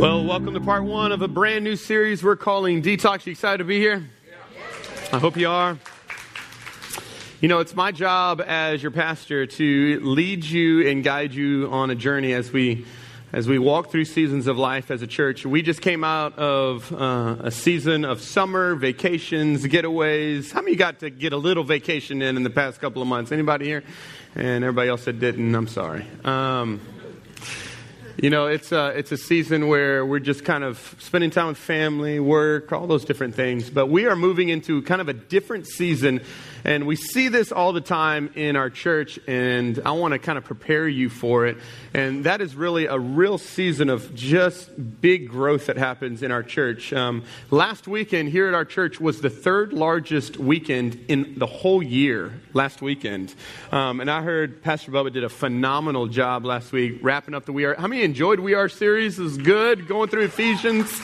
Well, welcome to part one of a brand new series we're calling Detox. You excited to be here? I hope you are. You know, it's my job as your pastor to lead you and guide you on a journey as we as we walk through seasons of life as a church. We just came out of uh, a season of summer vacations, getaways. How many got to get a little vacation in in the past couple of months? Anybody here? And everybody else that didn't. I'm sorry. Um, you know, it's a, it's a season where we're just kind of spending time with family, work, all those different things. But we are moving into kind of a different season and we see this all the time in our church, and I want to kind of prepare you for it. And that is really a real season of just big growth that happens in our church. Um, last weekend here at our church was the third largest weekend in the whole year, last weekend. Um, and I heard Pastor Bubba did a phenomenal job last week wrapping up the We Are. How many enjoyed We Are series? It was good going through Ephesians,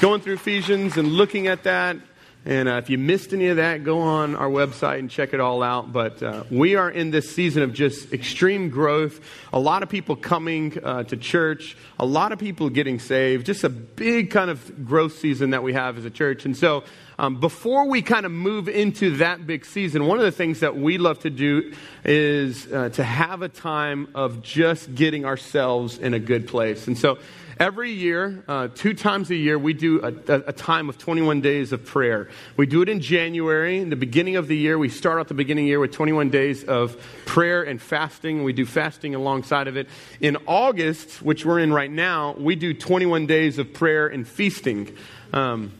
going through Ephesians and looking at that. And uh, if you missed any of that, go on our website and check it all out. But uh, we are in this season of just extreme growth. A lot of people coming uh, to church, a lot of people getting saved. Just a big kind of growth season that we have as a church. And so, um, before we kind of move into that big season, one of the things that we love to do is uh, to have a time of just getting ourselves in a good place. And so, Every year, uh, two times a year, we do a, a, time of 21 days of prayer. We do it in January. In the beginning of the year, we start out the beginning of the year with 21 days of prayer and fasting. We do fasting alongside of it. In August, which we're in right now, we do 21 days of prayer and feasting. Um,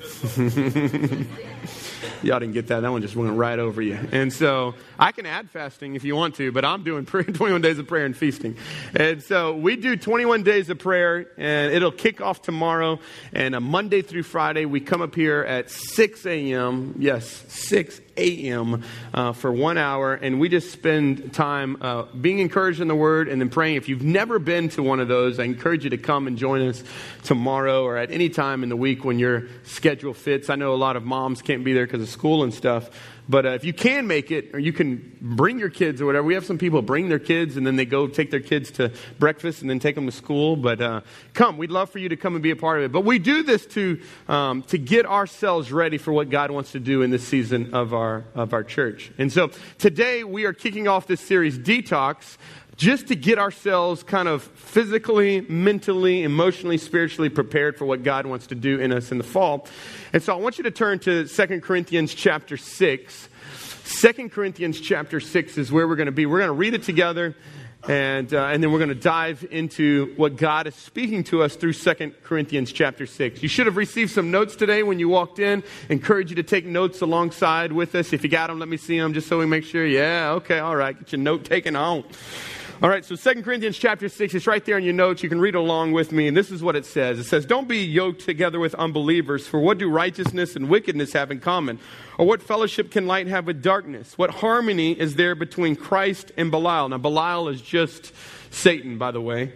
Y'all didn't get that. That one just went right over you. And so I can add fasting if you want to, but I'm doing 21 days of prayer and feasting. And so we do 21 days of prayer, and it'll kick off tomorrow. And a Monday through Friday, we come up here at 6 a.m. Yes, 6 a.m. Uh, for one hour, and we just spend time uh, being encouraged in the Word and then praying. If you've never been to one of those, I encourage you to come and join us tomorrow or at any time in the week when your schedule fits. I know a lot of moms can't be there because of school and stuff. But uh, if you can make it, or you can bring your kids or whatever, we have some people bring their kids and then they go take their kids to breakfast and then take them to school. But uh, come, we'd love for you to come and be a part of it. But we do this to um, to get ourselves ready for what God wants to do in this season of our of our church. And so today we are kicking off this series, Detox just to get ourselves kind of physically, mentally, emotionally, spiritually prepared for what God wants to do in us in the fall. And so I want you to turn to 2 Corinthians chapter 6. 2 Corinthians chapter 6 is where we're going to be. We're going to read it together, and, uh, and then we're going to dive into what God is speaking to us through 2 Corinthians chapter 6. You should have received some notes today when you walked in. Encourage you to take notes alongside with us. If you got them, let me see them just so we make sure. Yeah, okay, all right. Get your note taken on. All right, so 2 Corinthians chapter 6, it's right there in your notes. You can read along with me. And this is what it says It says, Don't be yoked together with unbelievers, for what do righteousness and wickedness have in common? Or what fellowship can light have with darkness? What harmony is there between Christ and Belial? Now, Belial is just Satan, by the way.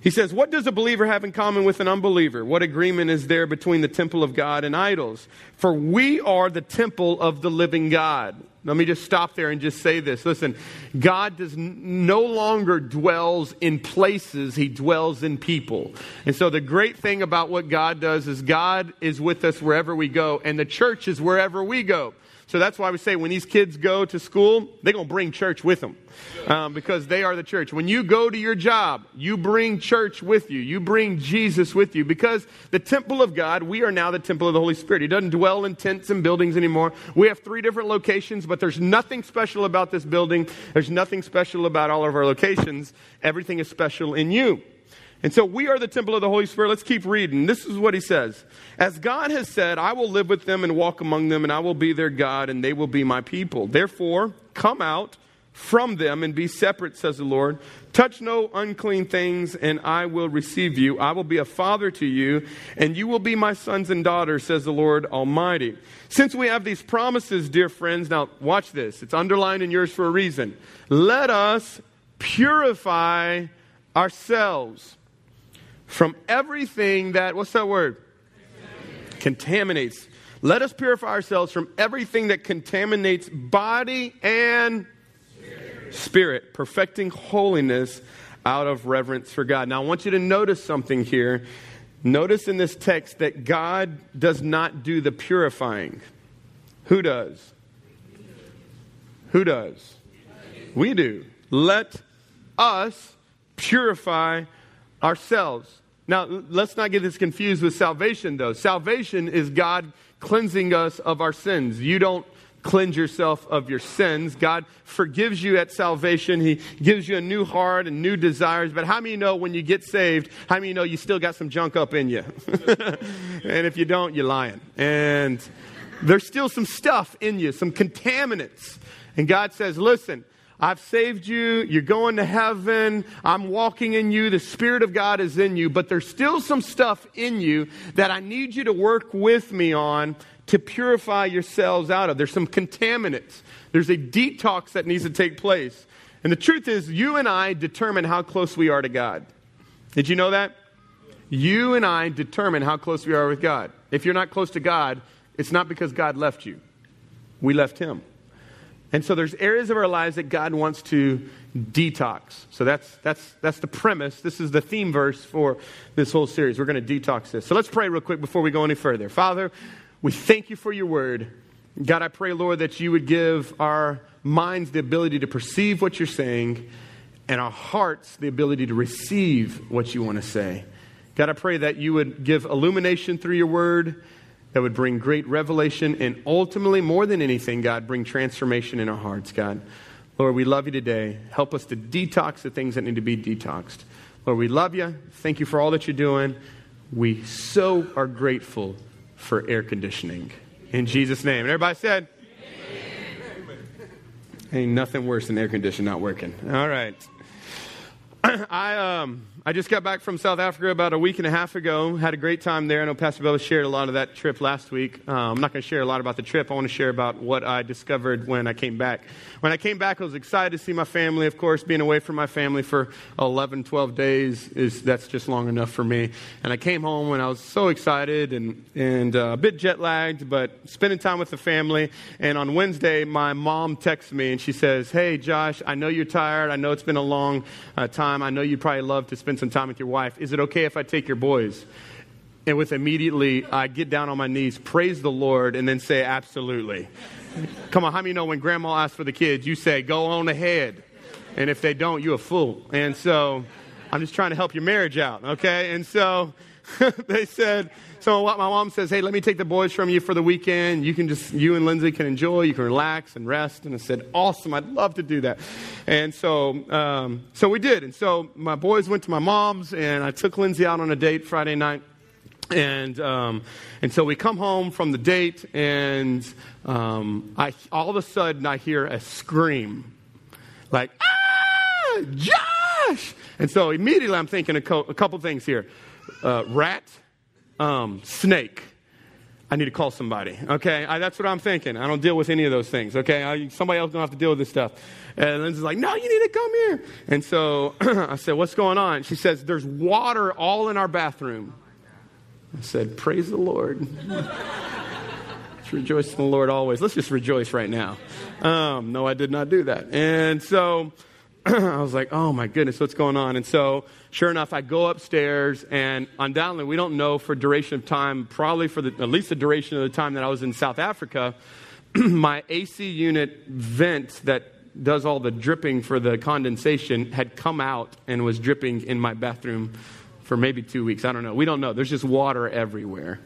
He says, What does a believer have in common with an unbeliever? What agreement is there between the temple of God and idols? For we are the temple of the living God. Let me just stop there and just say this. Listen, God does n- no longer dwells in places, he dwells in people. And so the great thing about what God does is God is with us wherever we go, and the church is wherever we go. So that's why we say when these kids go to school, they're going to bring church with them um, because they are the church. When you go to your job, you bring church with you. You bring Jesus with you because the temple of God, we are now the temple of the Holy Spirit. He doesn't dwell in tents and buildings anymore. We have three different locations, but there's nothing special about this building. There's nothing special about all of our locations. Everything is special in you. And so we are the temple of the Holy Spirit. Let's keep reading. This is what he says. As God has said, I will live with them and walk among them, and I will be their God, and they will be my people. Therefore, come out from them and be separate, says the Lord. Touch no unclean things, and I will receive you. I will be a father to you, and you will be my sons and daughters, says the Lord Almighty. Since we have these promises, dear friends, now watch this. It's underlined in yours for a reason. Let us purify ourselves from everything that, what's that word? Contaminates. contaminates. Let us purify ourselves from everything that contaminates body and spirit, spirit perfecting holiness out of reverence for God. Now, I want you to notice something here. Notice in this text that God does not do the purifying. Who does? Who does? We do. Let us purify ourselves. Now, let's not get this confused with salvation, though. Salvation is God cleansing us of our sins. You don't cleanse yourself of your sins. God forgives you at salvation. He gives you a new heart and new desires. But how many know when you get saved, how many know you still got some junk up in you? and if you don't, you're lying. And there's still some stuff in you, some contaminants. And God says, listen, I've saved you. You're going to heaven. I'm walking in you. The Spirit of God is in you. But there's still some stuff in you that I need you to work with me on to purify yourselves out of. There's some contaminants. There's a detox that needs to take place. And the truth is, you and I determine how close we are to God. Did you know that? You and I determine how close we are with God. If you're not close to God, it's not because God left you, we left Him. And so there's areas of our lives that God wants to detox. So that's, that's, that's the premise. This is the theme verse for this whole series. We're going to detox this. So let's pray real quick before we go any further. Father, we thank you for your word. God, I pray, Lord, that you would give our minds the ability to perceive what you're saying and our hearts the ability to receive what you want to say. God, I pray that you would give illumination through your word that would bring great revelation and ultimately, more than anything, God, bring transformation in our hearts, God. Lord, we love you today. Help us to detox the things that need to be detoxed. Lord, we love you. Thank you for all that you're doing. We so are grateful for air conditioning. In Jesus' name. And everybody said, Amen. Ain't nothing worse than air conditioning not working. All right. I, um, I just got back from South Africa about a week and a half ago. Had a great time there. I know Pastor Bill shared a lot of that trip last week. Um, I'm not going to share a lot about the trip. I want to share about what I discovered when I came back. When I came back, I was excited to see my family. Of course, being away from my family for 11, 12 days is that's just long enough for me. And I came home and I was so excited and and uh, a bit jet lagged, but spending time with the family. And on Wednesday, my mom texts me and she says, "Hey, Josh, I know you're tired. I know it's been a long uh, time. I know you'd probably love to spend some time with your wife. Is it okay if I take your boys?" And with immediately, I get down on my knees, praise the Lord, and then say, "Absolutely." Come on, how many know when grandma asks for the kids, you say, go on ahead. And if they don't, you're a fool. And so I'm just trying to help your marriage out, okay? And so they said, so my mom says, hey, let me take the boys from you for the weekend. You can just, you and Lindsay can enjoy, you can relax and rest. And I said, awesome, I'd love to do that. And so, um, so we did. And so my boys went to my mom's and I took Lindsay out on a date Friday night. And, um, and so we come home from the date, and um, I, all of a sudden I hear a scream like, ah, Josh! And so immediately I'm thinking a, co- a couple things here uh, rat, um, snake. I need to call somebody. Okay, I, that's what I'm thinking. I don't deal with any of those things. Okay, I, somebody else gonna have to deal with this stuff. And Lindsay's like, "No, you need to come here." And so I said, "What's going on?" She says, "There's water all in our bathroom." I said, Praise the Lord. Let's rejoice in the Lord always. Let's just rejoice right now. Um, no, I did not do that. And so I was like, oh my goodness, what's going on? And so, sure enough, I go upstairs, and undoubtedly, we don't know for duration of time, probably for the, at least the duration of the time that I was in South Africa, my AC unit vent that does all the dripping for the condensation had come out and was dripping in my bathroom for maybe two weeks. I don't know. We don't know. There's just water everywhere.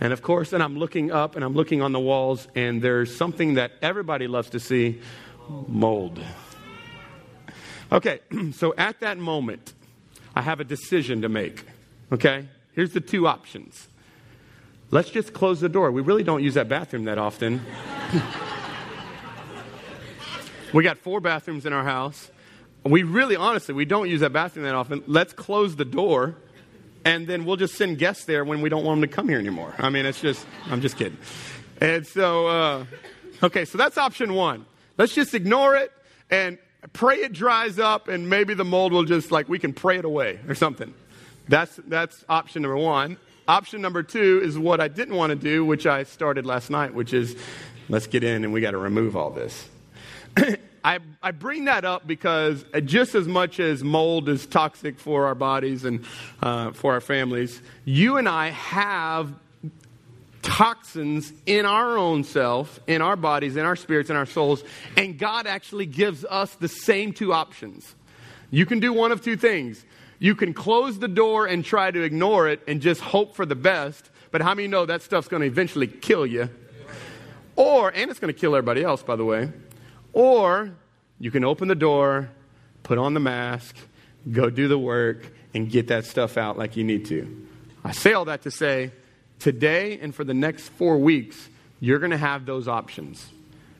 And of course, then I'm looking up and I'm looking on the walls, and there's something that everybody loves to see mold. Okay, so at that moment, I have a decision to make. Okay? Here's the two options. Let's just close the door. We really don't use that bathroom that often. we got four bathrooms in our house. We really, honestly, we don't use that bathroom that often. Let's close the door and then we'll just send guests there when we don't want them to come here anymore. I mean, it's just, I'm just kidding. And so, uh, okay, so that's option one. Let's just ignore it and pray it dries up, and maybe the mold will just, like, we can pray it away or something. That's, that's option number one. Option number two is what I didn't want to do, which I started last night, which is let's get in and we got to remove all this. I, I bring that up because just as much as mold is toxic for our bodies and uh, for our families, you and I have toxins in our own self, in our bodies, in our spirits, in our souls, and God actually gives us the same two options. You can do one of two things. You can close the door and try to ignore it and just hope for the best, but how many know that stuff's going to eventually kill you? Or, and it's going to kill everybody else, by the way. Or you can open the door, put on the mask, go do the work, and get that stuff out like you need to. I say all that to say, today and for the next four weeks, you're going to have those options.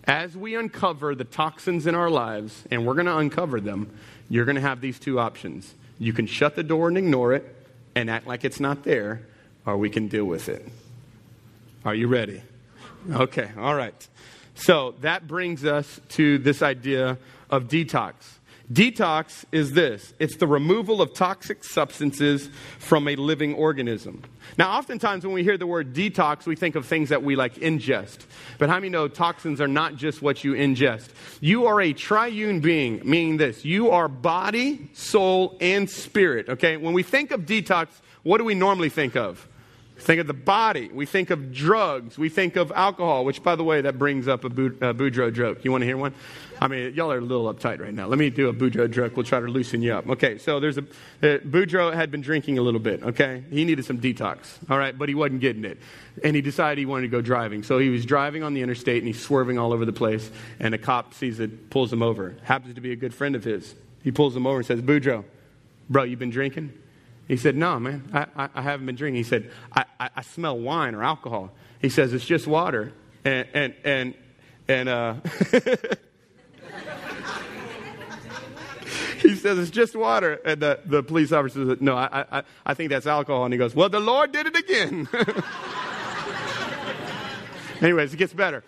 As we uncover the toxins in our lives, and we're going to uncover them, you're going to have these two options. You can shut the door and ignore it and act like it's not there, or we can deal with it. Are you ready? Okay, all right. So that brings us to this idea of detox. Detox is this it's the removal of toxic substances from a living organism. Now, oftentimes when we hear the word detox, we think of things that we like ingest. But how many know toxins are not just what you ingest? You are a triune being, meaning this you are body, soul, and spirit. Okay? When we think of detox, what do we normally think of? Think of the body. We think of drugs. We think of alcohol, which, by the way, that brings up a, Boudreaux joke. You want to hear one? I mean, y'all are a little uptight right now. Let me do a Boudreaux joke. We'll try to loosen you up. Okay, so there's a. Uh, Boudreaux had been drinking a little bit, okay? He needed some detox, all right, but he wasn't getting it. And he decided he wanted to go driving. So he was driving on the interstate and he's swerving all over the place. And a cop sees it, pulls him over. Happens to be a good friend of his. He pulls him over and says, Boudreaux, bro, you been drinking? He said, No, man, I, I, I haven't been drinking. He said, I, I, I, smell wine or alcohol. He says, It's just water. And, and, and, and uh, he says, It's just water. And the, the police officer says, No, I, I, I think that's alcohol. And he goes, Well, the Lord did it again. Anyways, it gets better.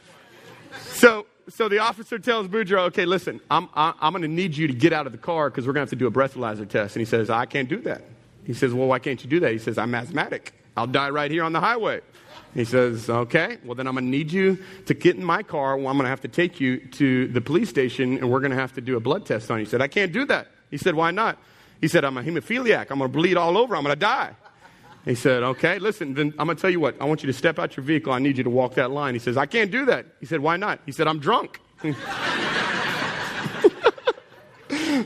So, so the officer tells Boudreaux, okay, listen, I'm, I'm going to need you to get out of the car because we're going to have to do a breathalyzer test. And he says, I can't do that. He says, Well, why can't you do that? He says, I'm asthmatic. I'll die right here on the highway. He says, Okay, well, then I'm going to need you to get in my car. Well, I'm going to have to take you to the police station and we're going to have to do a blood test on you. He said, I can't do that. He said, Why not? He said, I'm a hemophiliac. I'm going to bleed all over. I'm going to die. He said, Okay, listen, then I'm going to tell you what. I want you to step out your vehicle. I need you to walk that line. He says, I can't do that. He said, Why not? He said, I'm drunk.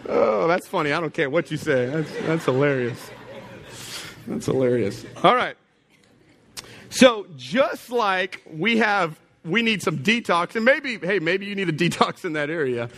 oh, that's funny. I don't care what you say. That's, that's hilarious. That's hilarious. All right. So just like we have, we need some detox, and maybe, hey, maybe you need a detox in that area.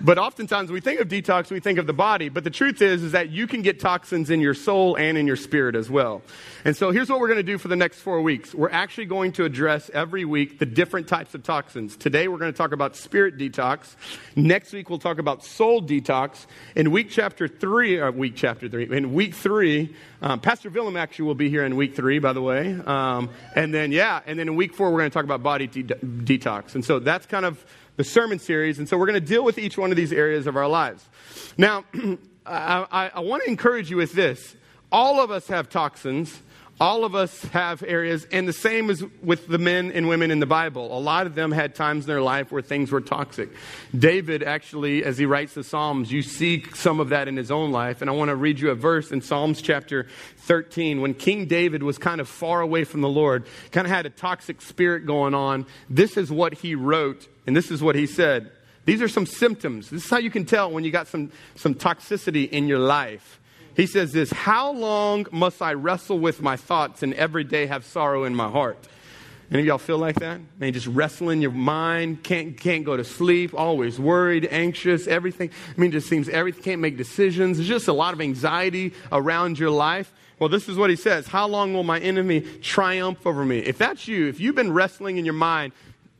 But oftentimes we think of detox, we think of the body. But the truth is, is that you can get toxins in your soul and in your spirit as well. And so here's what we're going to do for the next four weeks. We're actually going to address every week the different types of toxins. Today we're going to talk about spirit detox. Next week we'll talk about soul detox. In week chapter three, or uh, week chapter three, in week three, um, Pastor Willem actually will be here in week three, by the way. Um, and then, yeah, and then in week four we're going to talk about body de- detox. And so that's kind of the sermon series. And so we're going to deal with each one of these areas of our lives. Now, I, I, I want to encourage you with this. All of us have toxins. All of us have areas, and the same as with the men and women in the Bible. A lot of them had times in their life where things were toxic. David, actually, as he writes the Psalms, you see some of that in his own life. And I want to read you a verse in Psalms chapter 13. When King David was kind of far away from the Lord, kind of had a toxic spirit going on, this is what he wrote, and this is what he said. These are some symptoms. This is how you can tell when you got some, some toxicity in your life. He says this How long must I wrestle with my thoughts and every day have sorrow in my heart? Any of y'all feel like that? Man, just wrestling your mind, can't, can't go to sleep, always worried, anxious, everything. I mean, just seems everything, can't make decisions. There's just a lot of anxiety around your life. Well, this is what he says How long will my enemy triumph over me? If that's you, if you've been wrestling in your mind,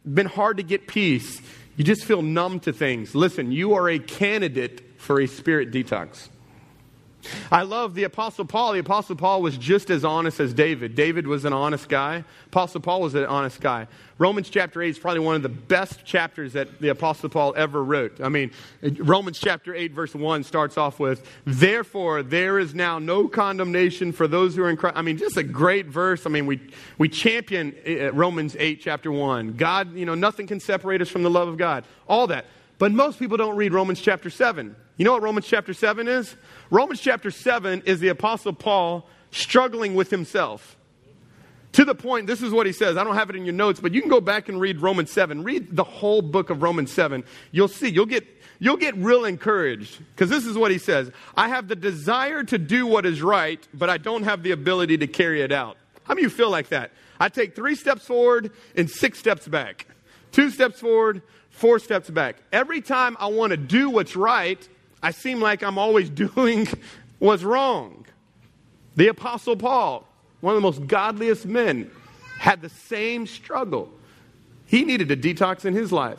been hard to get peace, you just feel numb to things, listen, you are a candidate for a spirit detox. I love the Apostle Paul. The Apostle Paul was just as honest as David. David was an honest guy. Apostle Paul was an honest guy. Romans chapter 8 is probably one of the best chapters that the Apostle Paul ever wrote. I mean, Romans chapter 8, verse 1 starts off with, Therefore, there is now no condemnation for those who are in Christ. I mean, just a great verse. I mean, we, we champion uh, Romans 8, chapter 1. God, you know, nothing can separate us from the love of God. All that. But most people don't read Romans chapter 7. You know what Romans chapter 7 is? Romans chapter 7 is the Apostle Paul struggling with himself. To the point, this is what he says. I don't have it in your notes, but you can go back and read Romans 7. Read the whole book of Romans 7. You'll see, you'll get, you'll get real encouraged. Because this is what he says I have the desire to do what is right, but I don't have the ability to carry it out. How many of you feel like that? I take three steps forward and six steps back. Two steps forward, four steps back. Every time I want to do what's right, I seem like I'm always doing what's wrong. The Apostle Paul, one of the most godliest men, had the same struggle. He needed a detox in his life.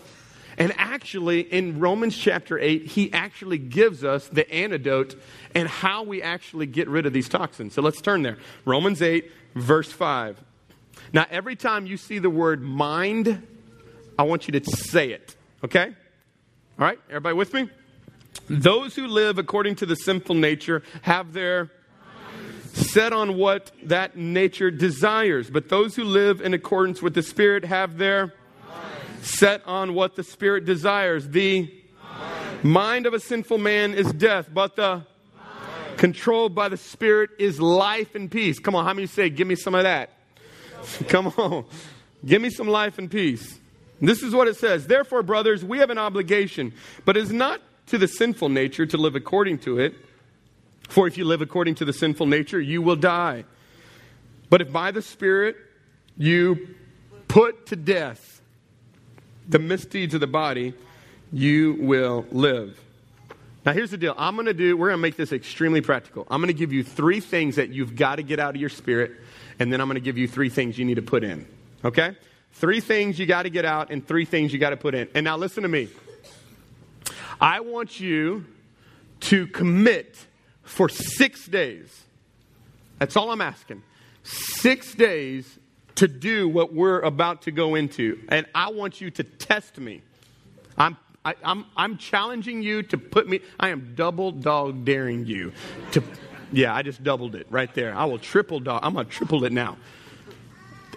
And actually, in Romans chapter 8, he actually gives us the antidote and how we actually get rid of these toxins. So let's turn there. Romans 8, verse 5. Now, every time you see the word mind, I want you to say it, okay? All right, everybody with me? Those who live according to the sinful nature have their set on what that nature desires. But those who live in accordance with the Spirit have their set on what the Spirit desires. The mind of a sinful man is death, but the controlled by the Spirit is life and peace. Come on, how many say, Give me some of that? Come on, give me some life and peace. This is what it says. Therefore, brothers, we have an obligation, but it is not to the sinful nature to live according to it for if you live according to the sinful nature, you will die. But if by the Spirit you put to death the misdeeds of the body, you will live. Now, here's the deal. I'm going to do, we're going to make this extremely practical. I'm going to give you three things that you've got to get out of your spirit, and then I'm going to give you three things you need to put in. Okay? Three things you got to get out, and three things you got to put in. And now, listen to me. I want you to commit for six days. That's all I'm asking. Six days to do what we're about to go into. And I want you to test me. I'm, I, am i am i am challenging you to put me, I am double dog daring you to, yeah, I just doubled it right there. I will triple dog, I'm going to triple it now.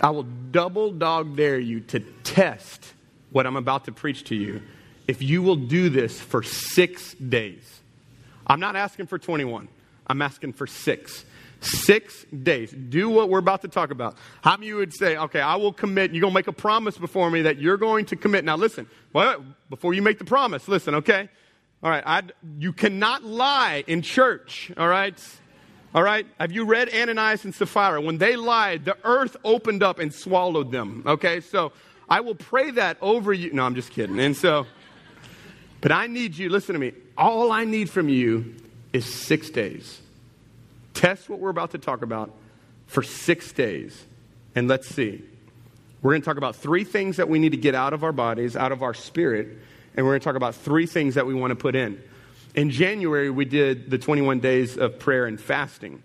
I will double dog dare you to test what I'm about to preach to you if you will do this for six days. I'm not asking for 21, I'm asking for six. Six days. Do what we're about to talk about. How many you would say, okay, I will commit. You're going to make a promise before me that you're going to commit. Now, listen, well, before you make the promise, listen, okay? All right, I, you cannot lie in church, all right? All right? Have you read Ananias and Sapphira? When they lied, the earth opened up and swallowed them, okay? So I will pray that over you. No, I'm just kidding. And so, but I need you, listen to me. All I need from you is six days. Test what we're about to talk about for six days, and let's see. We're going to talk about three things that we need to get out of our bodies, out of our spirit, and we're going to talk about three things that we want to put in. In January, we did the 21 days of prayer and fasting.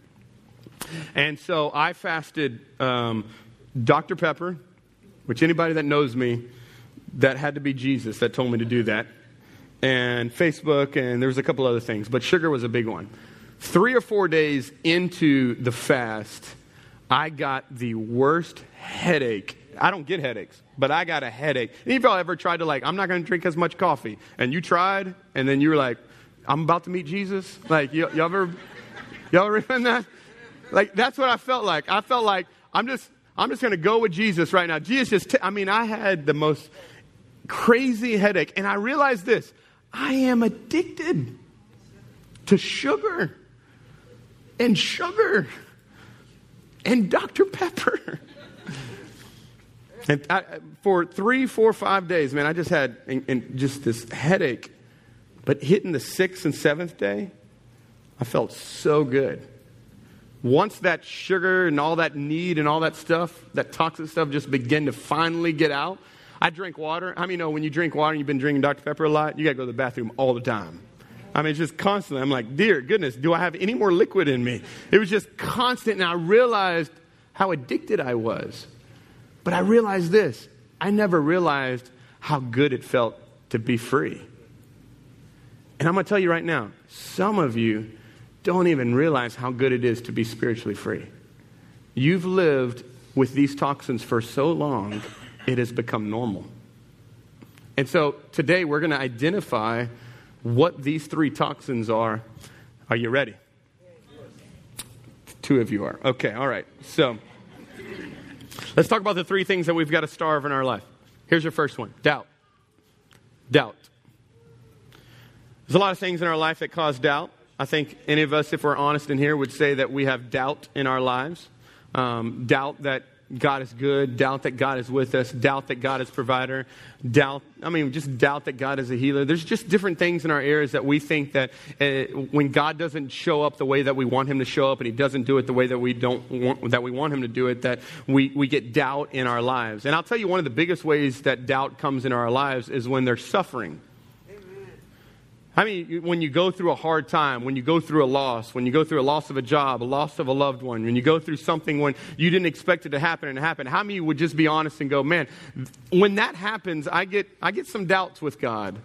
And so I fasted um, Dr. Pepper, which anybody that knows me, that had to be Jesus that told me to do that and Facebook, and there was a couple other things, but sugar was a big one. Three or four days into the fast, I got the worst headache. I don't get headaches, but I got a headache. Any of y'all ever tried to like, I'm not going to drink as much coffee, and you tried, and then you were like, I'm about to meet Jesus? Like, y- y'all ever, y'all ever been that? Like, that's what I felt like. I felt like I'm just, I'm just going to go with Jesus right now. Jesus just, t- I mean, I had the most crazy headache, and I realized this I am addicted to sugar and sugar and Dr. Pepper. and I, for three, four, five days, man, I just had and, and just this headache. But hitting the sixth and seventh day, I felt so good. Once that sugar and all that need and all that stuff, that toxic stuff just began to finally get out, I drink water. How I many you know when you drink water and you've been drinking Dr. Pepper a lot, you got to go to the bathroom all the time? I mean, it's just constantly. I'm like, dear goodness, do I have any more liquid in me? It was just constant, and I realized how addicted I was. But I realized this I never realized how good it felt to be free. And I'm going to tell you right now, some of you don't even realize how good it is to be spiritually free. You've lived with these toxins for so long it has become normal. And so today we're going to identify what these three toxins are. Are you ready? Two of you are. Okay, all right. So let's talk about the three things that we've got to starve in our life. Here's your first one doubt. Doubt. There's a lot of things in our life that cause doubt. I think any of us, if we're honest in here, would say that we have doubt in our lives. Um, doubt that God is good, doubt that God is with us, doubt that God is provider, doubt, I mean, just doubt that God is a healer. There's just different things in our areas that we think that uh, when God doesn't show up the way that we want him to show up and he doesn't do it the way that we don't want, that we want him to do it, that we, we get doubt in our lives. And I'll tell you one of the biggest ways that doubt comes in our lives is when they're suffering. I mean, when you go through a hard time, when you go through a loss, when you go through a loss of a job, a loss of a loved one, when you go through something when you didn't expect it to happen and it happened, how many would just be honest and go, man, when that happens, I get, I get some doubts with God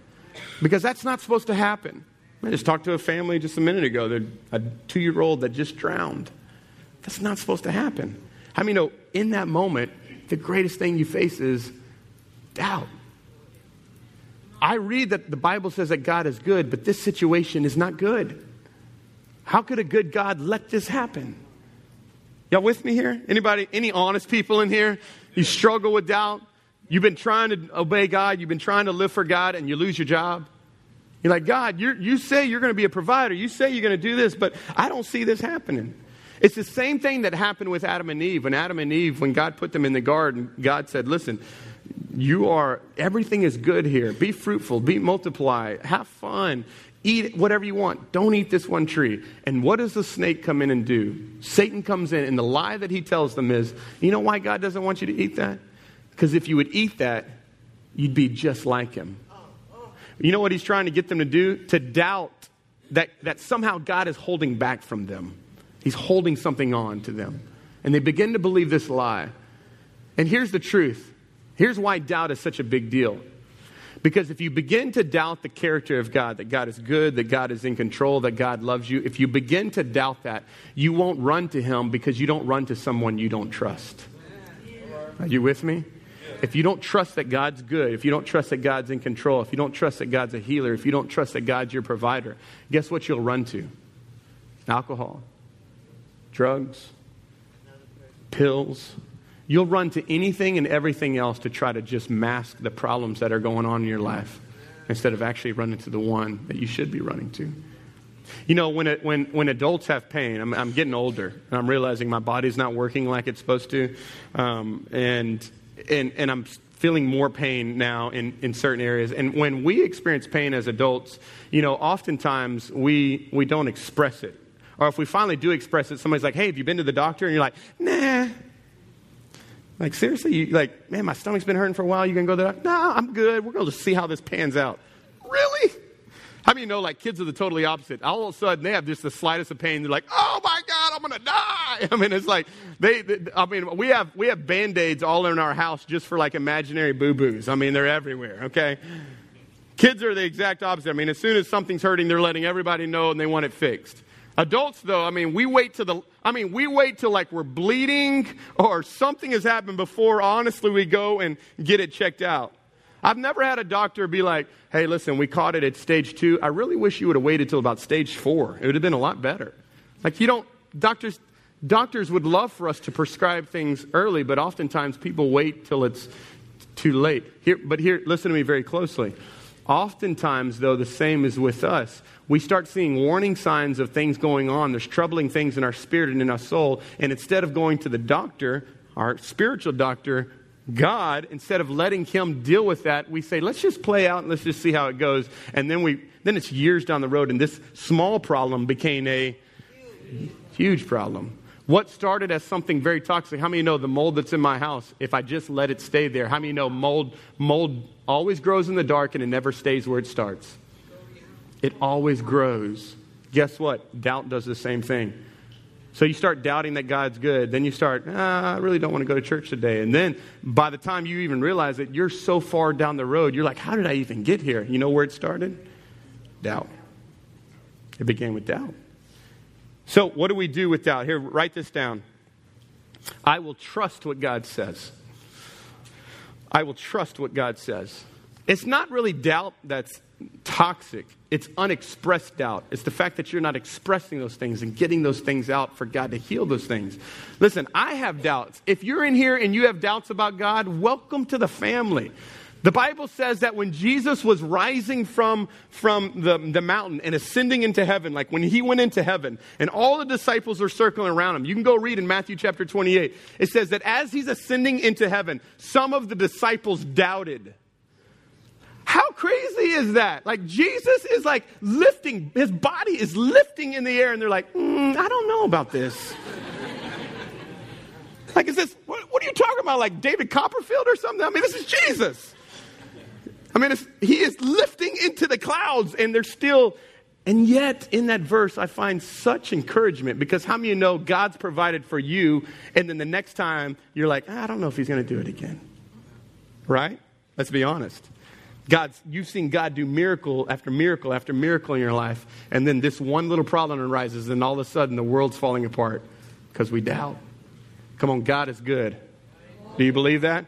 because that's not supposed to happen. I just talked to a family just a minute ago, They're a two year old that just drowned. That's not supposed to happen. How many know in that moment, the greatest thing you face is doubt? I read that the Bible says that God is good, but this situation is not good. How could a good God let this happen? Y'all with me here? Anybody, any honest people in here? You struggle with doubt? You've been trying to obey God, you've been trying to live for God, and you lose your job? You're like, God, you you say you're going to be a provider. You say you're going to do this, but I don't see this happening. It's the same thing that happened with Adam and Eve. When Adam and Eve, when God put them in the garden, God said, Listen, you are, everything is good here. Be fruitful, be multiply, have fun, eat whatever you want. Don't eat this one tree. And what does the snake come in and do? Satan comes in, and the lie that he tells them is, you know why God doesn't want you to eat that? Because if you would eat that, you'd be just like him. You know what he's trying to get them to do? To doubt that, that somehow God is holding back from them. He's holding something on to them. And they begin to believe this lie. And here's the truth Here's why doubt is such a big deal. Because if you begin to doubt the character of God, that God is good, that God is in control, that God loves you, if you begin to doubt that, you won't run to Him because you don't run to someone you don't trust. Are you with me? If you don't trust that God's good, if you don't trust that God's in control, if you don't trust that God's a healer, if you don't trust that God's your provider, guess what you'll run to? Alcohol, drugs, pills, You'll run to anything and everything else to try to just mask the problems that are going on in your life instead of actually running to the one that you should be running to. You know, when, it, when, when adults have pain, I'm, I'm getting older and I'm realizing my body's not working like it's supposed to. Um, and, and, and I'm feeling more pain now in, in certain areas. And when we experience pain as adults, you know, oftentimes we, we don't express it. Or if we finally do express it, somebody's like, hey, have you been to the doctor? And you're like, nah, like, seriously? You, like, man, my stomach's been hurting for a while. You to go there? No, I'm good. We're to just see how this pans out. Really? How many know, like, kids are the totally opposite? All of a sudden, they have just the slightest of pain. They're like, oh my God, I'm to die. I mean, it's like, they, they, I mean, we have, we have band aids all in our house just for like imaginary boo boos. I mean, they're everywhere, okay? Kids are the exact opposite. I mean, as soon as something's hurting, they're letting everybody know and they want it fixed. Adults, though, I mean, we wait to the, I mean, we wait till like we're bleeding or something has happened before, honestly, we go and get it checked out. I've never had a doctor be like, hey, listen, we caught it at stage two. I really wish you would have waited till about stage four. It would have been a lot better. Like, you don't, doctors, doctors would love for us to prescribe things early, but oftentimes people wait till it's too late. Here, but here, listen to me very closely. Oftentimes, though, the same is with us. We start seeing warning signs of things going on. There's troubling things in our spirit and in our soul. And instead of going to the doctor, our spiritual doctor, God, instead of letting Him deal with that, we say, let's just play out and let's just see how it goes. And then, we, then it's years down the road, and this small problem became a huge problem. What started as something very toxic? How many know the mold that's in my house? If I just let it stay there, how many know mold mold always grows in the dark and it never stays where it starts? It always grows. Guess what? Doubt does the same thing. So you start doubting that God's good. Then you start, ah, I really don't want to go to church today. And then by the time you even realize it, you're so far down the road, you're like, how did I even get here? You know where it started? Doubt. It began with doubt. So, what do we do with doubt? Here, write this down. I will trust what God says. I will trust what God says. It's not really doubt that's toxic, it's unexpressed doubt. It's the fact that you're not expressing those things and getting those things out for God to heal those things. Listen, I have doubts. If you're in here and you have doubts about God, welcome to the family. The Bible says that when Jesus was rising from, from the, the mountain and ascending into heaven, like when he went into heaven, and all the disciples are circling around him, you can go read in Matthew chapter 28. It says that as he's ascending into heaven, some of the disciples doubted. How crazy is that? Like Jesus is like lifting, his body is lifting in the air, and they're like, mm, I don't know about this. like, is this, what, what, are you talking about? Like David Copperfield or something? I mean, this is Jesus. I mean, he is lifting into the clouds, and they're still, and yet in that verse, I find such encouragement because how many of you know God's provided for you, and then the next time you're like, I don't know if he's going to do it again. Right? Let's be honest. God's, you've seen God do miracle after miracle after miracle in your life, and then this one little problem arises, and all of a sudden the world's falling apart because we doubt. Come on, God is good. Do you believe that?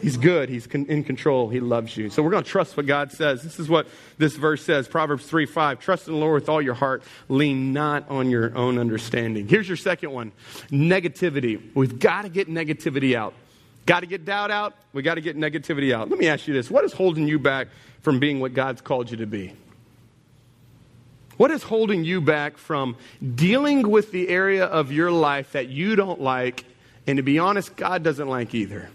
He's good. He's in control. He loves you. So we're going to trust what God says. This is what this verse says Proverbs 3 5. Trust in the Lord with all your heart. Lean not on your own understanding. Here's your second one negativity. We've got to get negativity out. Got to get doubt out. We got to get negativity out. Let me ask you this what is holding you back from being what God's called you to be? What is holding you back from dealing with the area of your life that you don't like, and to be honest, God doesn't like either?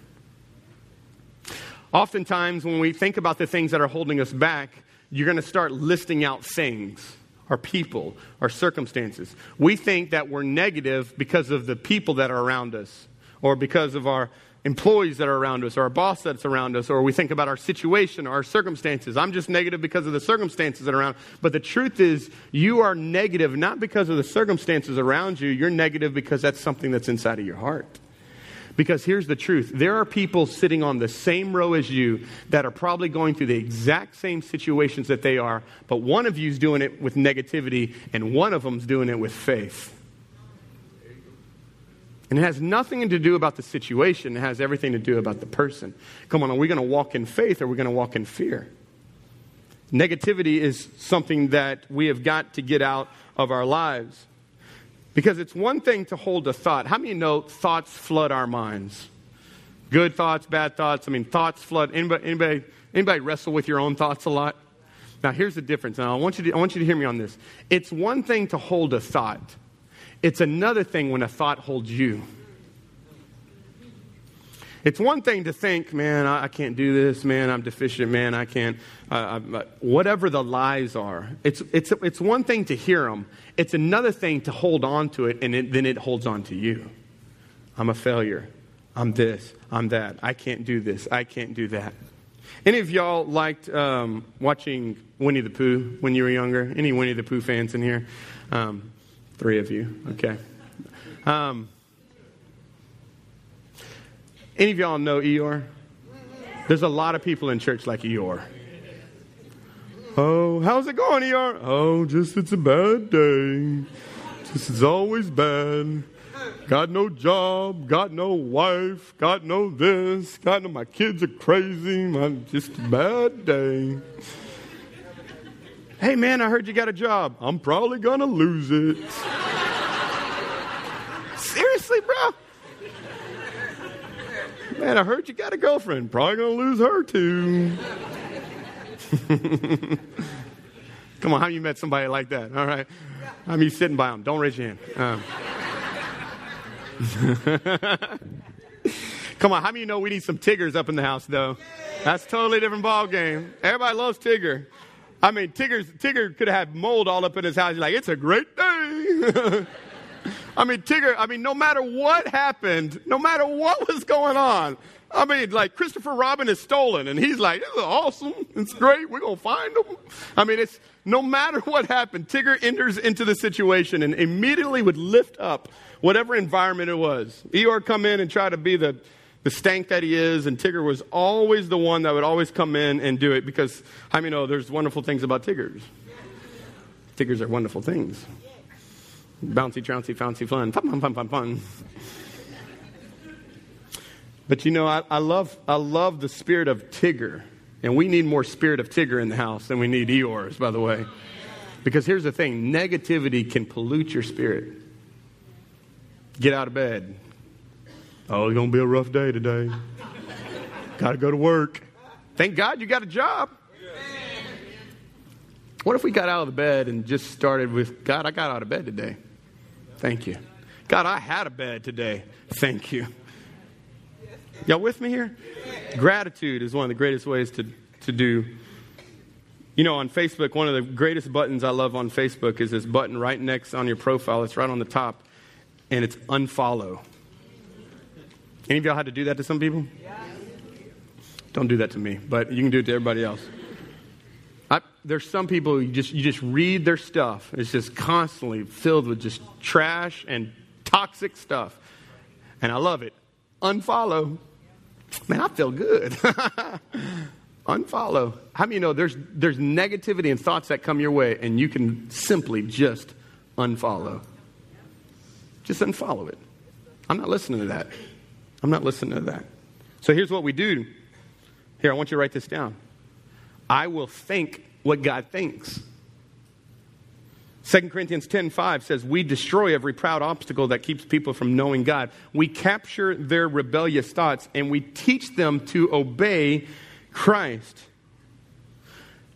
Oftentimes, when we think about the things that are holding us back, you're going to start listing out things, our people, our circumstances. We think that we're negative because of the people that are around us, or because of our employees that are around us, or our boss that's around us, or we think about our situation or our circumstances. I'm just negative because of the circumstances that are around. But the truth is, you are negative not because of the circumstances around you, you're negative because that's something that's inside of your heart. Because here's the truth there are people sitting on the same row as you that are probably going through the exact same situations that they are, but one of you's doing it with negativity and one of them's doing it with faith. And it has nothing to do about the situation, it has everything to do about the person. Come on, are we going to walk in faith or are we going to walk in fear? Negativity is something that we have got to get out of our lives. Because it's one thing to hold a thought. How many know thoughts flood our minds? Good thoughts, bad thoughts. I mean, thoughts flood. Anybody, anybody, anybody wrestle with your own thoughts a lot? Now, here's the difference. Now, I want, you to, I want you to hear me on this. It's one thing to hold a thought, it's another thing when a thought holds you. It's one thing to think, man, I, can't do this, man, I'm deficient, man, I can't, uh, I, whatever the lies are. It's, it's, it's one thing to hear them, it's another thing to hold on to it, and it, then it holds on to you. I'm a failure. I'm this, I'm that. I can't do this, I can't do that. Any of y'all liked um, watching Winnie the Pooh when you were younger? Any Winnie the Pooh fans in here? Um, three of you, okay. Um, any of y'all know Eeyore? There's a lot of people in church like Eeyore. Oh, how's it going, Eeyore? Oh, just it's a bad day. Just it's always bad. Got no job, got no wife, got no this, got no my kids are crazy, my just bad day. Hey man, I heard you got a job. I'm probably gonna lose it. Seriously, bro? Man, I heard you got a girlfriend. Probably going to lose her too. Come on, how you met somebody like that? All right. I'm you sitting by them. Don't raise your hand. Um. Come on, how many you know we need some Tiggers up in the house, though? That's a totally different ball game. Everybody loves Tigger. I mean, Tigger's, Tigger could have mold all up in his house. He's like, it's a great day. I mean, Tigger, I mean, no matter what happened, no matter what was going on, I mean, like Christopher Robin is stolen, and he's like, "This is awesome. It's great. We're gonna find him." I mean, it's no matter what happened, Tigger enters into the situation and immediately would lift up whatever environment it was. Eeyore come in and try to be the the stank that he is, and Tigger was always the one that would always come in and do it because I mean, know there's wonderful things about Tiggers. Tiggers are wonderful things. Bouncy, trouncy, fancy, fun. Fun, fun, fun, fun, fun. But you know, I, I, love, I love the spirit of Tigger And we need more spirit of Tigger in the house than we need Eeyore's, by the way. Because here's the thing negativity can pollute your spirit. Get out of bed. Oh, it's going to be a rough day today. got to go to work. Thank God you got a job. What if we got out of the bed and just started with, God, I got out of bed today. Thank you. God, I had a bed today. Thank you. Y'all with me here? Gratitude is one of the greatest ways to, to do. You know, on Facebook, one of the greatest buttons I love on Facebook is this button right next on your profile. It's right on the top, and it's unfollow. Any of y'all had to do that to some people? Don't do that to me, but you can do it to everybody else. I, there's some people you just you just read their stuff. It's just constantly filled with just trash and toxic stuff, and I love it. Unfollow. Man, I feel good. Unfollow. How many you know there's there's negativity and thoughts that come your way, and you can simply just unfollow. Just unfollow it. I'm not listening to that. I'm not listening to that. So here's what we do. Here, I want you to write this down. I will think what God thinks. 2 Corinthians 10:5 says we destroy every proud obstacle that keeps people from knowing God. We capture their rebellious thoughts and we teach them to obey Christ.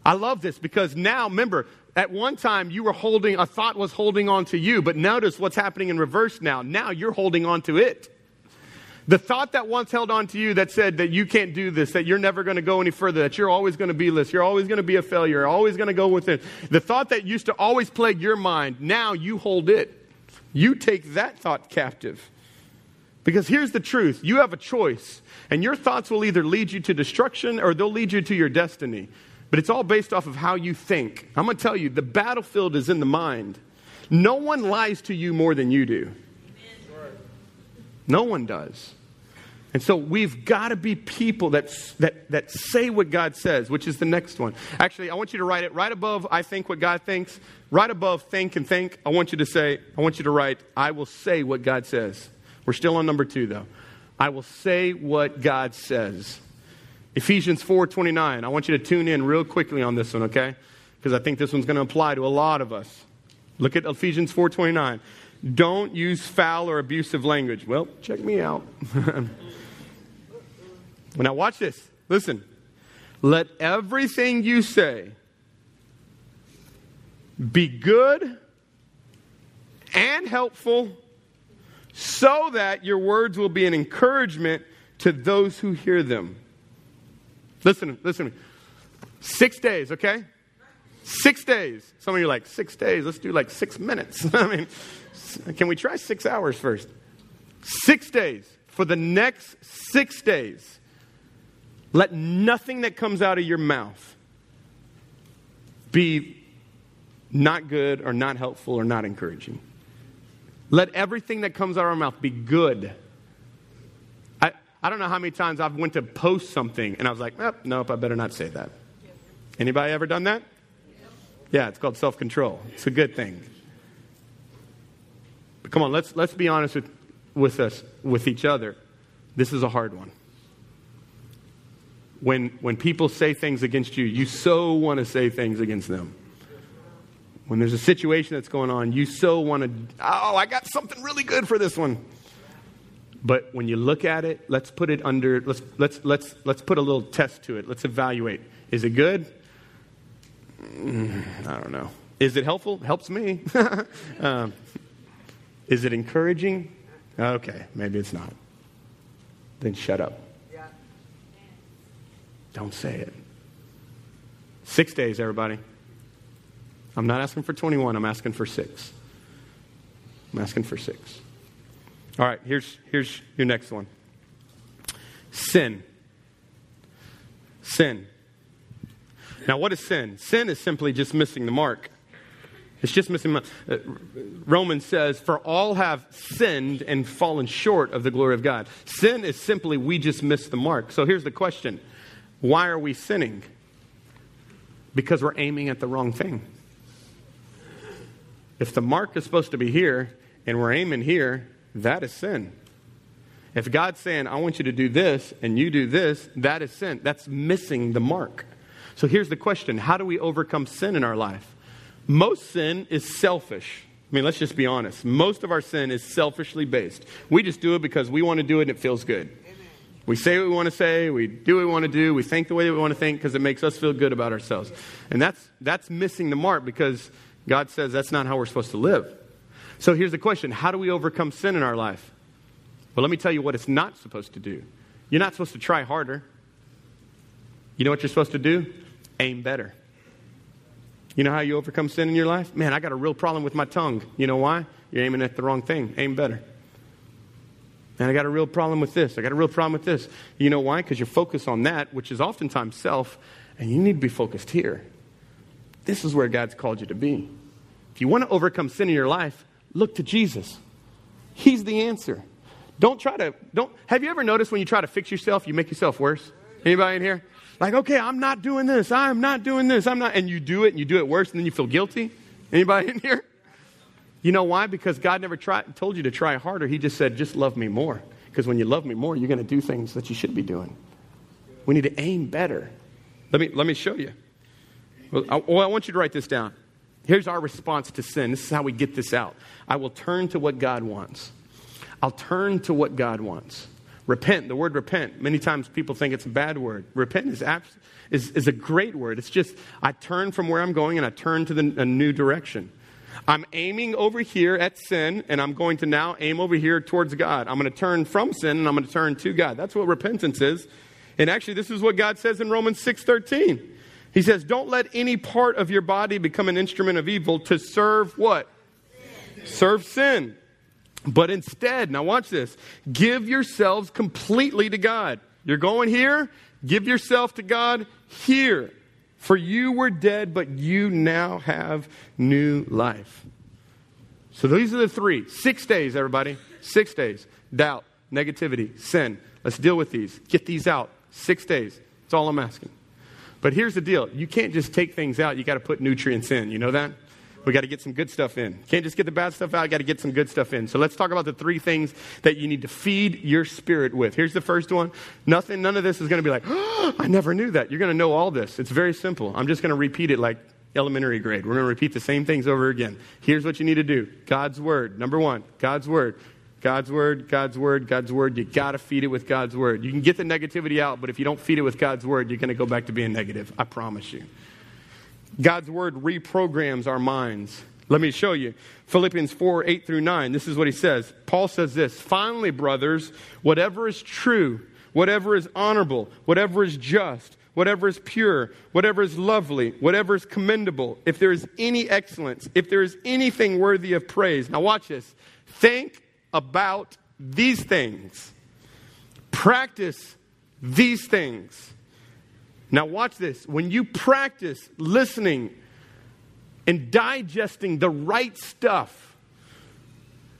I love this because now remember at one time you were holding a thought was holding on to you, but notice what's happening in reverse now. Now you're holding on to it. The thought that once held on to you that said that you can't do this, that you're never going to go any further, that you're always going to be this, you're always going to be a failure, you're always going to go with it. The thought that used to always plague your mind, now you hold it. You take that thought captive. Because here's the truth you have a choice, and your thoughts will either lead you to destruction or they'll lead you to your destiny. But it's all based off of how you think. I'm going to tell you the battlefield is in the mind. No one lies to you more than you do. No one does. And so we've got to be people that, that, that say what God says, which is the next one. Actually, I want you to write it right above I think what God thinks. Right above think and think, I want you to say, I want you to write, I will say what God says. We're still on number two, though. I will say what God says. Ephesians 4.29. I want you to tune in real quickly on this one, okay? Because I think this one's going to apply to a lot of us. Look at Ephesians 4.29. Don't use foul or abusive language. Well, check me out. now, watch this. Listen. Let everything you say be good and helpful so that your words will be an encouragement to those who hear them. Listen, listen. Six days, okay? Six days. Some of you are like, six days? Let's do like six minutes. I mean, can we try six hours first? Six days. For the next six days, let nothing that comes out of your mouth be not good or not helpful or not encouraging. Let everything that comes out of our mouth be good. I, I don't know how many times I've went to post something and I was like, oh, nope, I better not say that. Anybody ever done that? Yeah, it's called self-control. It's a good thing. But come on, let's, let's be honest with, with us, with each other. This is a hard one. When, when people say things against you, you so want to say things against them. When there's a situation that's going on, you so want to, oh, I got something really good for this one. But when you look at it, let's put it under, let's, let's, let's, let's put a little test to it. Let's evaluate. Is it good? Mm, I don't know. Is it helpful? Helps me. um, is it encouraging? Okay, maybe it's not. Then shut up. Don't say it. Six days, everybody. I'm not asking for 21, I'm asking for six. I'm asking for six. All right, here's, here's your next one sin. Sin. Now, what is sin? Sin is simply just missing the mark. It's just missing. Uh, Romans says, For all have sinned and fallen short of the glory of God. Sin is simply we just missed the mark. So here's the question Why are we sinning? Because we're aiming at the wrong thing. If the mark is supposed to be here and we're aiming here, that is sin. If God's saying, I want you to do this, and you do this, that is sin. That's missing the mark. So here's the question How do we overcome sin in our life? Most sin is selfish. I mean, let's just be honest. Most of our sin is selfishly based. We just do it because we want to do it and it feels good. We say what we want to say, we do what we want to do, we think the way that we want to think because it makes us feel good about ourselves. And that's, that's missing the mark because God says that's not how we're supposed to live. So here's the question How do we overcome sin in our life? Well, let me tell you what it's not supposed to do. You're not supposed to try harder. You know what you're supposed to do? Aim better. You know how you overcome sin in your life? Man, I got a real problem with my tongue. You know why? You're aiming at the wrong thing. Aim better. And I got a real problem with this. I got a real problem with this. You know why? Because you're focused on that, which is oftentimes self, and you need to be focused here. This is where God's called you to be. If you want to overcome sin in your life, look to Jesus. He's the answer. Don't try to don't have you ever noticed when you try to fix yourself, you make yourself worse? Anybody in here? Like, okay, I'm not doing this. I'm not doing this. I'm not and you do it and you do it worse and then you feel guilty? Anybody in here? You know why? Because God never told you to try harder. He just said, just love me more. Because when you love me more, you're going to do things that you should be doing. We need to aim better. Let me, let me show you. Well I, well, I want you to write this down. Here's our response to sin. This is how we get this out. I will turn to what God wants. I'll turn to what God wants. Repent, the word repent, many times people think it's a bad word. Repent is, abs- is, is a great word. It's just, I turn from where I'm going and I turn to the, a new direction. I'm aiming over here at sin, and I'm going to now aim over here towards God. I'm going to turn from sin, and I'm going to turn to God. That's what repentance is. And actually, this is what God says in Romans 6.13. He says, don't let any part of your body become an instrument of evil to serve what? Sin. Serve sin. But instead, now watch this, give yourselves completely to God. You're going here, give yourself to God here. For you were dead, but you now have new life. So these are the three. Six days, everybody. Six days. Doubt, negativity, sin. Let's deal with these. Get these out. Six days. That's all I'm asking. But here's the deal you can't just take things out, you got to put nutrients in. You know that? We got to get some good stuff in. Can't just get the bad stuff out, got to get some good stuff in. So let's talk about the three things that you need to feed your spirit with. Here's the first one. Nothing, none of this is going to be like, oh, I never knew that. You're going to know all this. It's very simple. I'm just going to repeat it like elementary grade. We're going to repeat the same things over again. Here's what you need to do God's Word. Number one, God's Word. God's Word, God's Word, God's Word. You got to feed it with God's Word. You can get the negativity out, but if you don't feed it with God's Word, you're going to go back to being negative. I promise you. God's word reprograms our minds. Let me show you. Philippians 4 8 through 9. This is what he says. Paul says this Finally, brothers, whatever is true, whatever is honorable, whatever is just, whatever is pure, whatever is lovely, whatever is commendable, if there is any excellence, if there is anything worthy of praise. Now, watch this. Think about these things, practice these things. Now, watch this. When you practice listening and digesting the right stuff,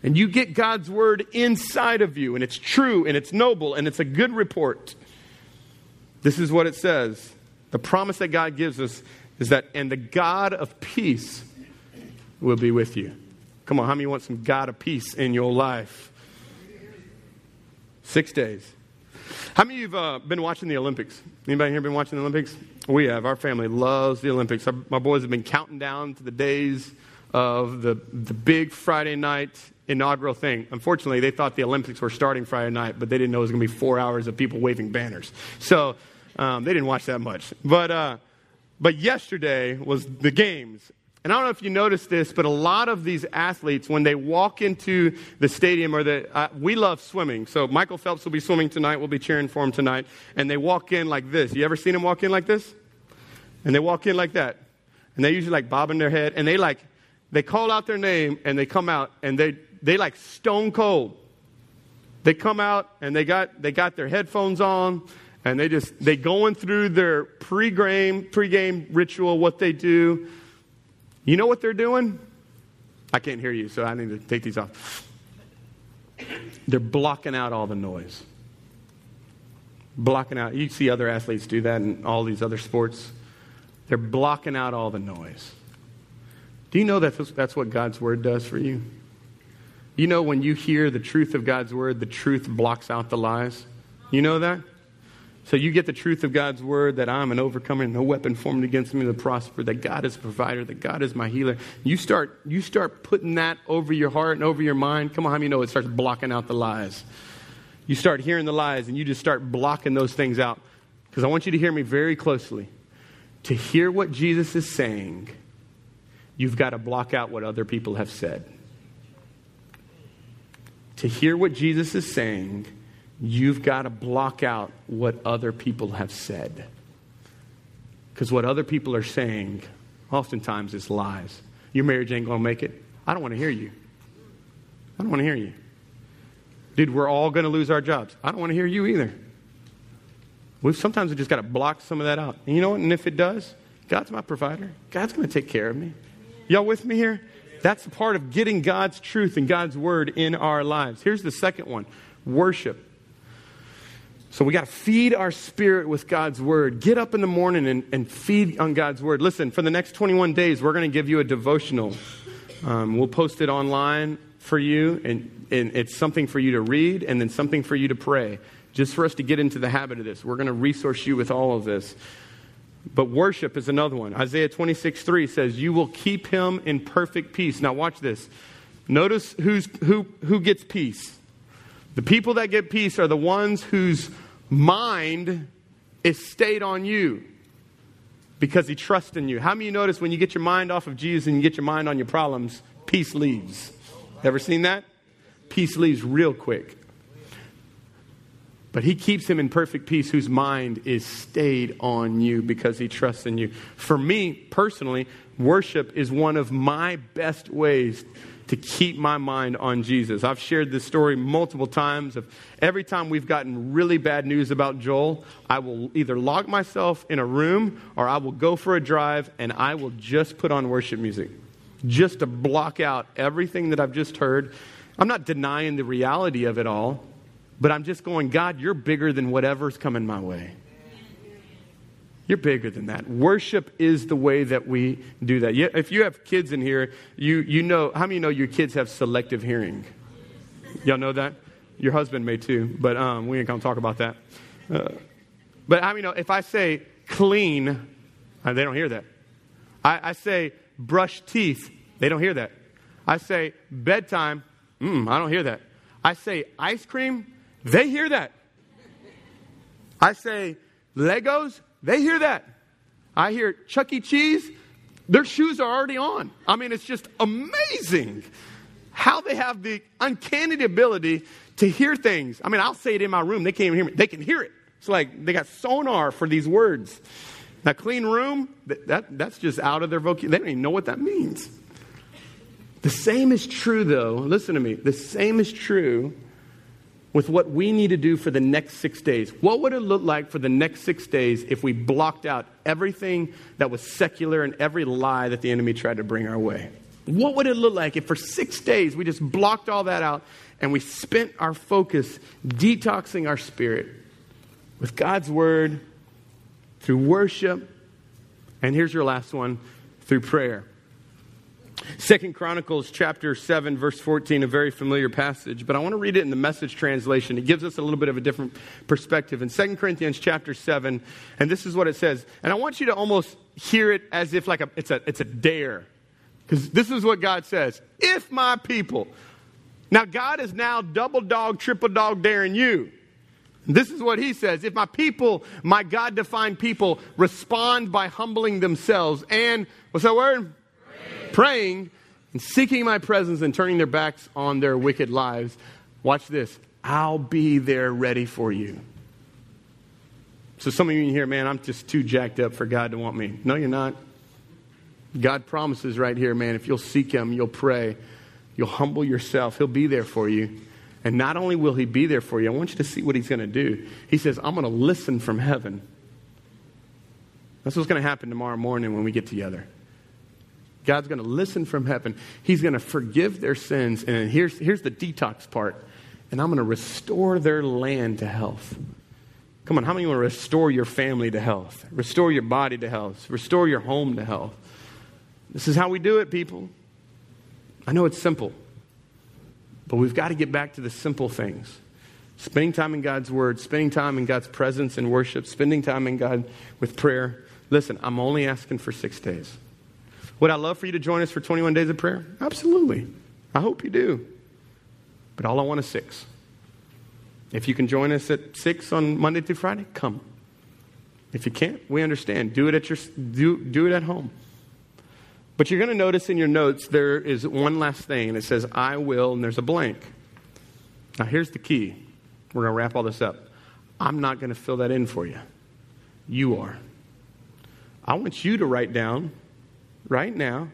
and you get God's word inside of you, and it's true, and it's noble, and it's a good report, this is what it says. The promise that God gives us is that, and the God of peace will be with you. Come on, how many want some God of peace in your life? Six days. How many of you have uh, been watching the Olympics? Anybody here been watching the Olympics? We have. Our family loves the Olympics. Our, my boys have been counting down to the days of the, the big Friday night inaugural thing. Unfortunately, they thought the Olympics were starting Friday night, but they didn't know it was going to be four hours of people waving banners. So um, they didn't watch that much. But, uh, but yesterday was the games, and I don't know if you noticed this, but a lot of these athletes, when they walk into the stadium, or the, uh, we love swimming. So Michael Phelps will be swimming tonight. We'll be cheering for him tonight. And they walk in like this. You ever seen him walk in like this? And they walk in like that. And they usually like bobbing their head. And they like, they call out their name and they come out and they, they like stone cold. They come out and they got, they got their headphones on and they just, they going through their pre-game, pre-game ritual, what they do you know what they're doing? I can't hear you, so I need to take these off. They're blocking out all the noise. Blocking out. You see other athletes do that in all these other sports. They're blocking out all the noise. Do you know that that's what God's word does for you? You know, when you hear the truth of God's word, the truth blocks out the lies. You know that? So you get the truth of God's word that I'm an overcomer, and no weapon formed against me to prosper, that God is a provider, that God is my healer. You start, you start putting that over your heart and over your mind. Come on, how many know it starts blocking out the lies? You start hearing the lies and you just start blocking those things out. Because I want you to hear me very closely. To hear what Jesus is saying, you've got to block out what other people have said. To hear what Jesus is saying, you've got to block out what other people have said. Because what other people are saying oftentimes is lies. Your marriage ain't going to make it. I don't want to hear you. I don't want to hear you. Dude, we're all going to lose our jobs. I don't want to hear you either. We've sometimes we just got to block some of that out. And you know what? And if it does, God's my provider. God's going to take care of me. Y'all with me here? That's the part of getting God's truth and God's word in our lives. Here's the second one worship. So we got to feed our spirit with God's word. Get up in the morning and, and feed on God's word. Listen, for the next 21 days, we're going to give you a devotional. Um, we'll post it online for you, and, and it's something for you to read and then something for you to pray, just for us to get into the habit of this. We're going to resource you with all of this. But worship is another one. Isaiah 26, 3 says, You will keep him in perfect peace. Now, watch this. Notice who's, who, who gets peace. The people that get peace are the ones whose mind is stayed on you because he trusts in you. How many you notice when you get your mind off of Jesus and you get your mind on your problems, peace leaves? Ever seen that? Peace leaves real quick. But he keeps him in perfect peace whose mind is stayed on you because he trusts in you. For me personally, worship is one of my best ways to keep my mind on Jesus. I've shared this story multiple times of every time we've gotten really bad news about Joel, I will either lock myself in a room or I will go for a drive and I will just put on worship music just to block out everything that I've just heard. I'm not denying the reality of it all, but I'm just going, God, you're bigger than whatever's coming my way. You're bigger than that. Worship is the way that we do that. If you have kids in here, you, you know, how many know your kids have selective hearing? Y'all know that? Your husband may too, but um, we ain't to talk about that. Uh, but how many know if I say clean, uh, they don't hear that. I, I, say brush teeth, they don't hear that. I say bedtime, mm, I don't hear that. I say ice cream, they hear that. I say Legos, they hear that. I hear Chuck E. Cheese, their shoes are already on. I mean, it's just amazing how they have the uncanny ability to hear things. I mean, I'll say it in my room, they can't even hear me. They can hear it. It's like they got sonar for these words. Now, clean room, that, that, that's just out of their vocabulary. They don't even know what that means. The same is true, though. Listen to me. The same is true with what we need to do for the next six days. What would it look like for the next six days if we blocked out everything that was secular and every lie that the enemy tried to bring our way? What would it look like if for six days we just blocked all that out and we spent our focus detoxing our spirit with God's word, through worship, and here's your last one through prayer. Second Chronicles chapter 7 verse 14 a very familiar passage but I want to read it in the message translation. It gives us a little bit of a different perspective. In Second Corinthians chapter 7 and this is what it says and I want you to almost hear it as if like a, it's a it's a dare because this is what God says if my people now God is now double dog triple dog daring you. This is what he says if my people my God defined people respond by humbling themselves and what's that word praying and seeking my presence and turning their backs on their wicked lives, watch this. I'll be there ready for you. So some of you in here, man, I'm just too jacked up for God to want me. No, you're not. God promises right here, man, if you'll seek Him, you'll pray, you'll humble yourself, He'll be there for you. And not only will He be there for you, I want you to see what He's going to do. He says, I'm going to listen from heaven. That's what's going to happen tomorrow morning when we get together. God's going to listen from heaven. He's going to forgive their sins. And here's, here's the detox part. And I'm going to restore their land to health. Come on, how many want to restore your family to health? Restore your body to health? Restore your home to health? This is how we do it, people. I know it's simple, But we've got to get back to the simple things. Spending time in God's Word, spending time in God's presence and worship, spending time in God with prayer. Listen, I'm only asking for six days. Would I love for you to join us for 21 days of prayer? Absolutely. I hope you do. But all I want is six. If you can join us at six on Monday through Friday, come. If you can't, we understand. Do it at your do, do it at home. But you're going to notice in your notes there is one last thing, and it says, I will, and there's a blank. Now, here's the key. We're going to wrap all this up. I'm not going to fill that in for you. You are. I want you to write down right now,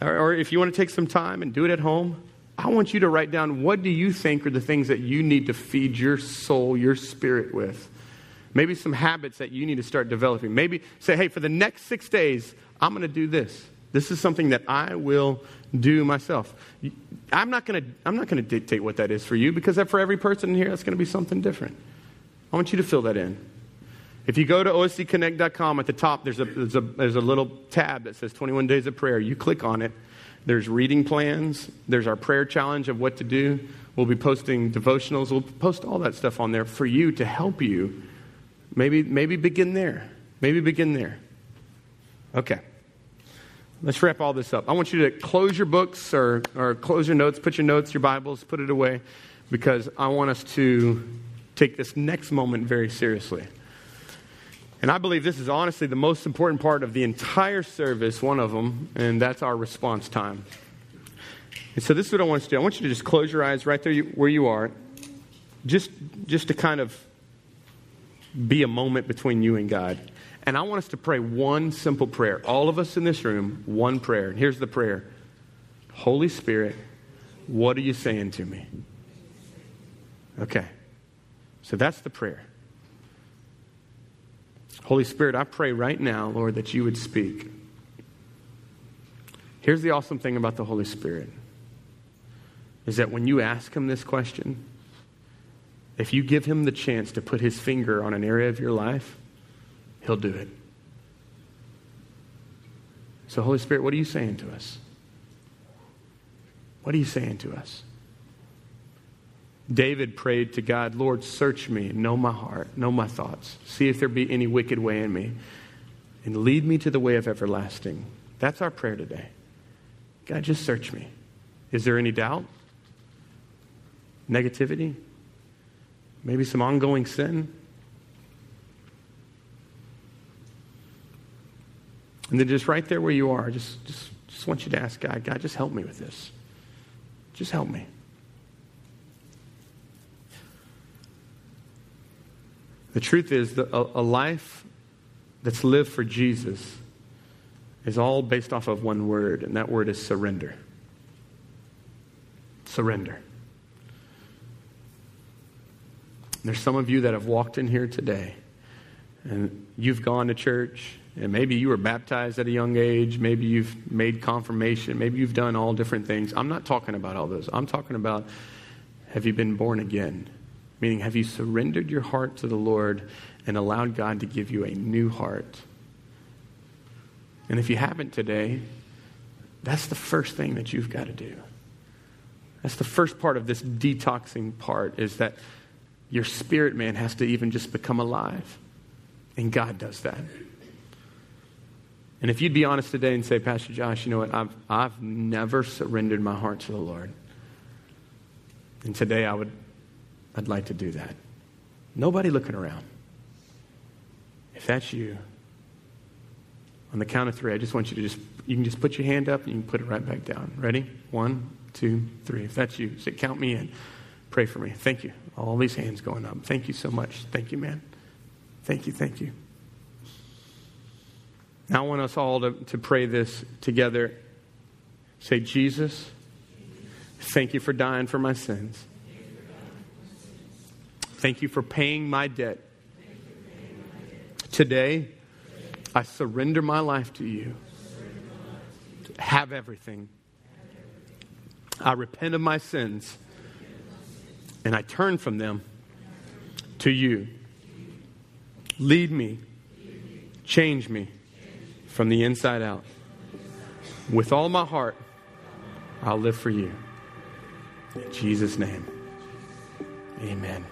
or, or if you want to take some time and do it at home, I want you to write down what do you think are the things that you need to feed your soul, your spirit with. Maybe some habits that you need to start developing. Maybe say, hey, for the next six days, I'm going to do this. This is something that I will do myself. I'm not going to, I'm not going to dictate what that is for you because for every person here, that's going to be something different. I want you to fill that in. If you go to oscconnect.com at the top, there's a, there's, a, there's a little tab that says 21 Days of Prayer. You click on it. There's reading plans. There's our prayer challenge of what to do. We'll be posting devotionals. We'll post all that stuff on there for you to help you. Maybe, maybe begin there. Maybe begin there. Okay. Let's wrap all this up. I want you to close your books or, or close your notes, put your notes, your Bibles, put it away, because I want us to take this next moment very seriously. And I believe this is honestly the most important part of the entire service, one of them, and that's our response time. And so this is what I want us to do. I want you to just close your eyes right there where you are, just, just to kind of be a moment between you and God. And I want us to pray one simple prayer. All of us in this room, one prayer. And here's the prayer Holy Spirit, what are you saying to me? Okay. So that's the prayer. Holy Spirit, I pray right now, Lord, that you would speak. Here's the awesome thing about the Holy Spirit is that when you ask him this question, if you give him the chance to put his finger on an area of your life, he'll do it. So, Holy Spirit, what are you saying to us? What are you saying to us? David prayed to God, Lord, search me, know my heart, know my thoughts, see if there be any wicked way in me, and lead me to the way of everlasting. That's our prayer today. God, just search me. Is there any doubt? Negativity? Maybe some ongoing sin? And then just right there where you are, just, just, just want you to ask God, God, just help me with this. Just help me. The truth is that a, a life that's lived for Jesus is all based off of one word, and that word is surrender. Surrender. There's some of you that have walked in here today, and you've gone to church, and maybe you were baptized at a young age, maybe you've made confirmation, maybe you've done all different things. I'm not talking about all those. I'm talking about have you been born again? Meaning, have you surrendered your heart to the Lord and allowed God to give you a new heart? And if you haven't today, that's the first thing that you've got to do. That's the first part of this detoxing part is that your spirit man has to even just become alive. And God does that. And if you'd be honest today and say, Pastor Josh, you know what? I've, I've never surrendered my heart to the Lord. And today I would I'd like to do that. Nobody looking around. If that's you, on the count of three, I just want you to just, you can just put your hand up and you can put it right back down. Ready? One, two, three. If that's you, say, count me in. Pray for me. Thank you. All these hands going up. Thank you so much. Thank you, man. Thank you, thank you. Now I want us all to, to pray this together. Say, Jesus, thank you for dying for my sins. Thank you for paying my debt. Today, I surrender my life to you. Have everything. I repent of my sins and I turn from them to you. Lead me, change me from the inside out. With all my heart, I'll live for you. In Jesus' name, amen.